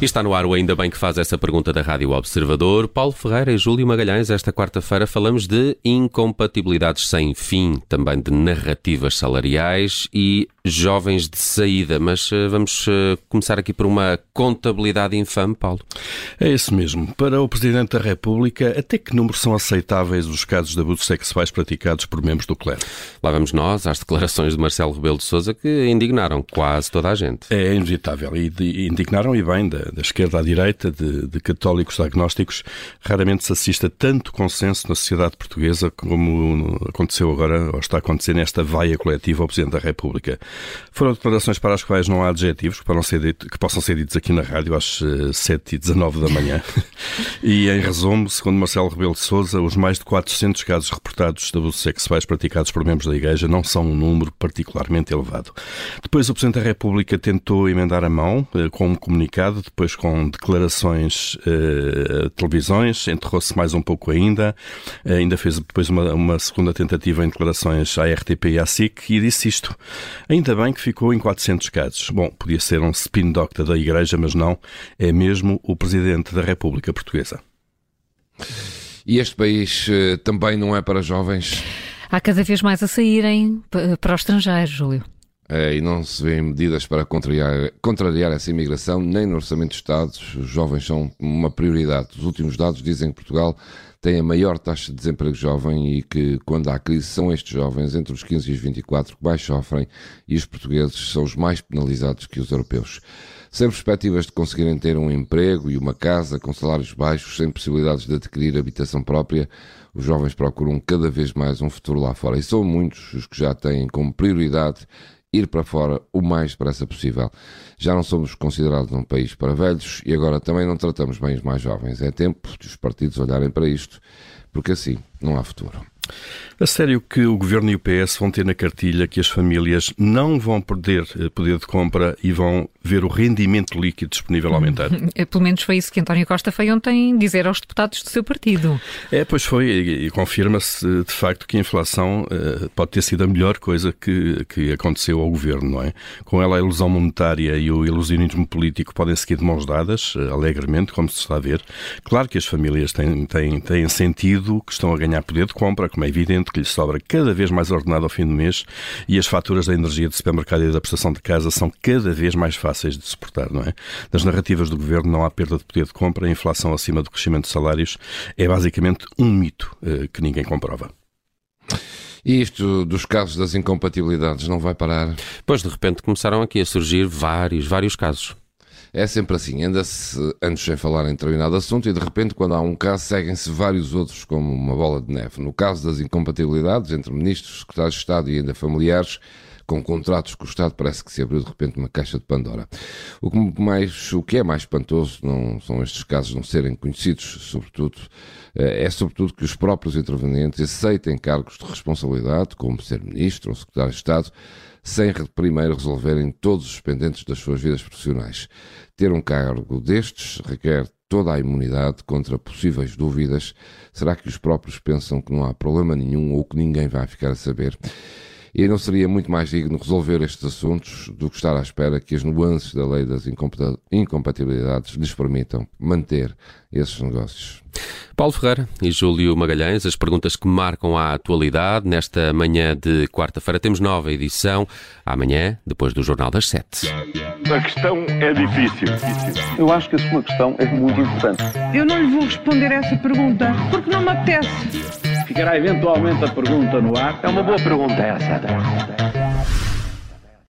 E está no ar o Ainda Bem que faz essa pergunta da Rádio Observador. Paulo Ferreira e Júlio Magalhães, esta quarta-feira falamos de incompatibilidades sem fim, também de narrativas salariais e jovens de saída. Mas uh, vamos uh, começar aqui por uma contabilidade infame, Paulo. É isso mesmo. Para o Presidente da República, até que número são aceitáveis os casos de abusos sexuais praticados por membros do clero? Lá vamos nós às declarações de Marcelo Rebelo de Sousa que indignaram quase toda a gente. É inevitável. E, e indignaram e bem da, da esquerda à direita, de, de, católicos a agnósticos, raramente se assista tanto consenso na sociedade portuguesa como aconteceu agora, ou está a acontecer nesta vaia coletiva ao Presidente da República. Foram declarações para as quais não há adjetivos que, ser dito, que possam ser ditos aqui na rádio às 7h19 da manhã. e, em resumo, segundo Marcelo Rebelo de Sousa, os mais de 400 casos reportados de abusos sexuais praticados por membros da Igreja não são um número particularmente elevado. Depois, o Presidente da República tentou emendar a mão eh, com um comunicado, depois com declarações uh, televisões, enterrou-se mais um pouco ainda, uh, ainda fez depois uma, uma, segunda tentativa em declarações à RTP e à SIC e disse isto. Ainda bem que ficou em 400 casos. Bom, podia ser um spin doctor da Igreja, mas não, é mesmo o Presidente da República Portuguesa. E este país uh, também não é para jovens? Há cada vez mais a saírem para o estrangeiro, Júlio. É, e não se vêem medidas para contrariar, contrariar essa imigração, nem no Orçamento de Estado. Os jovens são uma prioridade. Os últimos dados dizem que Portugal tem a maior taxa de desemprego jovem e que, quando há crise, são estes jovens, entre os 15 e os 24, que mais sofrem e os portugueses são os mais penalizados que os europeus. Sem perspectivas de conseguirem ter um emprego e uma casa com salários baixos, sem possibilidades de adquirir habitação própria, os jovens procuram cada vez mais um futuro lá fora. E são muitos os que já têm como prioridade ir para fora o mais depressa possível. Já não somos considerados um país para velhos e agora também não tratamos bem os mais jovens. É tempo de os partidos olharem para isto, porque assim não há futuro. A sério que o Governo e o PS vão ter na cartilha que as famílias não vão perder eh, poder de compra e vão ver o rendimento líquido disponível aumentar? É, pelo menos foi isso que António Costa foi ontem dizer aos deputados do seu partido. É, pois foi, e, confirma-se de facto que a inflação uh, pode ter sido a melhor coisa que, que aconteceu ao Governo, não é? Com ela a ilusão monetária e o ilusionismo político podem seguir de mãos dadas, alegremente, como se está a ver. Claro que as famílias têm, têm, têm sentido que estão a ganhar poder de compra, como é evidente, que lhes sobra cada vez mais ordenado ao fim do mês e as faturas da energia do supermercado e da prestação de casa são cada vez mais fáceis de suportar, não é? Nas narrativas do governo não há perda de poder de compra, a inflação acima do crescimento de salários é basicamente um mito eh, que ninguém comprova. E isto dos casos das incompatibilidades não vai parar? Pois de repente começaram aqui a surgir vários, vários casos. É sempre assim, anda-se anos sem falar em determinado assunto e de repente, quando há um caso, seguem-se vários outros como uma bola de neve. No caso das incompatibilidades entre ministros, secretários de Estado e ainda familiares, com contratos com o Estado, parece que se abriu de repente uma caixa de Pandora. O que, mais, o que é mais espantoso não são estes casos não serem conhecidos, sobretudo, eh, é sobretudo que os próprios intervenientes aceitem cargos de responsabilidade, como ser ministro ou secretário de Estado, sem primeiro resolverem todos os pendentes das suas vidas profissionais. Ter um cargo destes requer toda a imunidade contra possíveis dúvidas. Será que os próprios pensam que não há problema nenhum ou que ninguém vai ficar a saber? E não seria muito mais digno resolver estes assuntos do que estar à espera que as nuances da lei das incompatibilidades lhes permitam manter esses negócios. Paulo Ferreira e Júlio Magalhães, as perguntas que marcam a atualidade. Nesta manhã de quarta-feira temos nova edição, amanhã, depois do Jornal das Sete. A questão é difícil. Eu acho que a sua questão é muito importante. Eu não lhe vou responder essa pergunta porque não me apetece. Ficará eventualmente a pergunta no ar. É uma boa pergunta essa.